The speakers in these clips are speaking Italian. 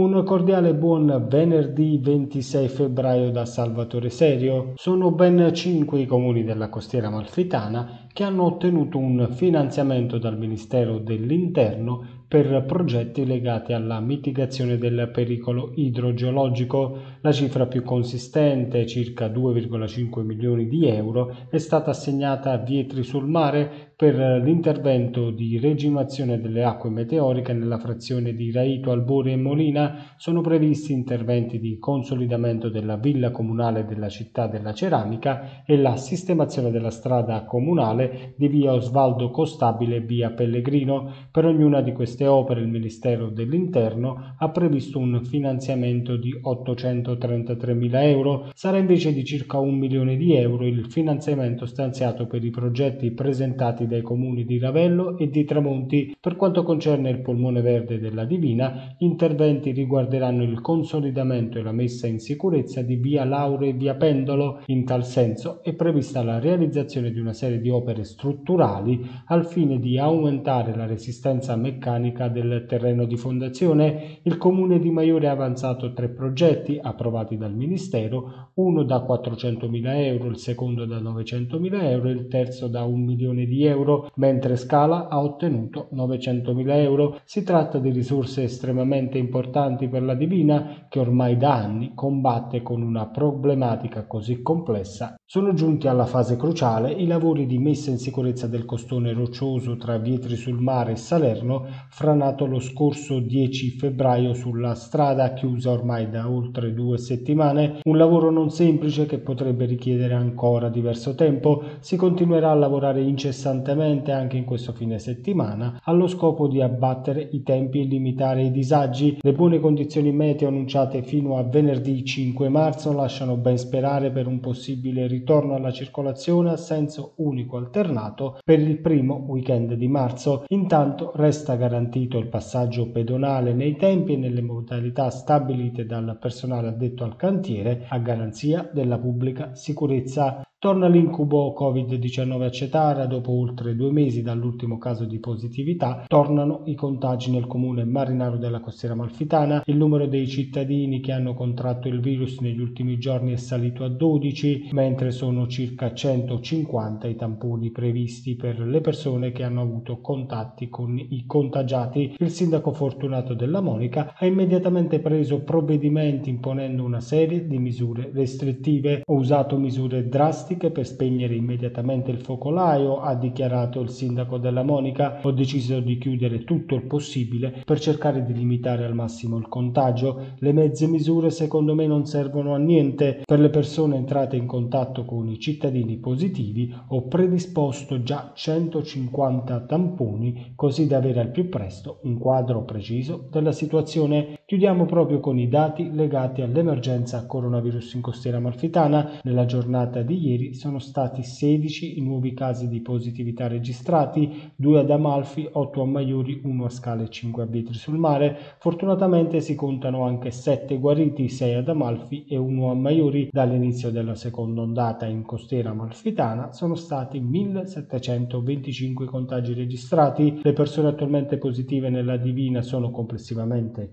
Un cordiale buon venerdì 26 febbraio da Salvatore Serio. Sono ben cinque i comuni della costiera amalfitana che hanno ottenuto un finanziamento dal Ministero dell'Interno per progetti legati alla mitigazione del pericolo idrogeologico. La cifra più consistente, circa 2,5 milioni di euro, è stata assegnata a Vietri sul Mare per l'intervento di regimazione delle acque meteoriche nella frazione di Raito, Albore e Molina sono previsti interventi di consolidamento della villa comunale della città della ceramica e la sistemazione della strada comunale di via Osvaldo Costabile e via Pellegrino. Per ognuna di queste opere il Ministero dell'Interno ha previsto un finanziamento di 833 mila euro. Sarà invece di circa un milione di euro il finanziamento stanziato per i progetti presentati dai comuni di Ravello e di Tramonti. Per quanto concerne il polmone verde della Divina, gli interventi riguarderanno il consolidamento e la messa in sicurezza di via Laure e via Pendolo. In tal senso è prevista la realizzazione di una serie di opere strutturali al fine di aumentare la resistenza meccanica del terreno di fondazione. Il comune di Maiore ha avanzato tre progetti approvati dal Ministero, uno da 400.000 euro, il secondo da 900.000 euro e il terzo da un milione di euro, mentre Scala ha ottenuto 900.000 euro. Si tratta di risorse estremamente importanti per la Divina, che ormai da anni combatte con una problematica così complessa. Sono giunti alla fase cruciale i lavori di messa in sicurezza del costone roccioso tra Vietri sul Mare e Salerno, franato lo scorso 10 febbraio sulla strada chiusa ormai da oltre due settimane. Un lavoro non semplice che potrebbe richiedere ancora diverso tempo. Si continuerà a lavorare incessantemente anche in questo fine settimana allo scopo di abbattere i tempi e limitare i disagi. Le buone condizioni meteo annunciate fino a venerdì 5 marzo lasciano ben sperare per un possibile ritorno alla circolazione a senso unico alternato per il primo weekend di marzo. Intanto resta garantito il passaggio pedonale nei tempi e nelle modalità stabilite dal personale addetto al cantiere a garanzia della pubblica sicurezza. Torna l'incubo Covid-19 a Cetara dopo oltre due mesi dall'ultimo caso di positività. Tornano i contagi nel comune marinaro della costiera malfitana. Il numero dei cittadini che hanno contratto il virus negli ultimi giorni è salito a 12, mentre sono circa 150 i tamponi previsti per le persone che hanno avuto contatti con i contagiati. Il sindaco Fortunato della Monica ha immediatamente preso provvedimenti imponendo una serie di misure restrittive. Ho usato misure drastiche drastiche per spegnere immediatamente il focolaio, ha dichiarato il sindaco della Monica. Ho deciso di chiudere tutto il possibile per cercare di limitare al massimo il contagio. Le mezze misure secondo me non servono a niente. Per le persone entrate in contatto con i cittadini positivi ho predisposto già 150 tamponi così da avere al più presto un quadro preciso della situazione. Chiudiamo proprio con i dati legati all'emergenza coronavirus in costiera amalfitana. Nella giornata di ieri sono stati 16 i nuovi casi di positività registrati, 2 ad Amalfi, 8 a Maiuri, 1 a Scale e 5 a Vitri sul Mare. Fortunatamente si contano anche 7 guariti, 6 ad Amalfi e 1 a Maiuri. Dall'inizio della seconda ondata in costiera amalfitana sono stati 1725 contagi registrati. Le persone attualmente positive nella Divina sono complessivamente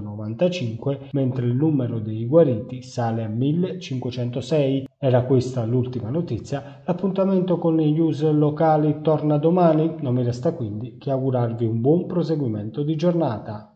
195, mentre il numero dei guariti sale a 1506. Era questa l'ultima notizia. L'appuntamento con le news locali torna domani. Non mi resta quindi che augurarvi un buon proseguimento di giornata.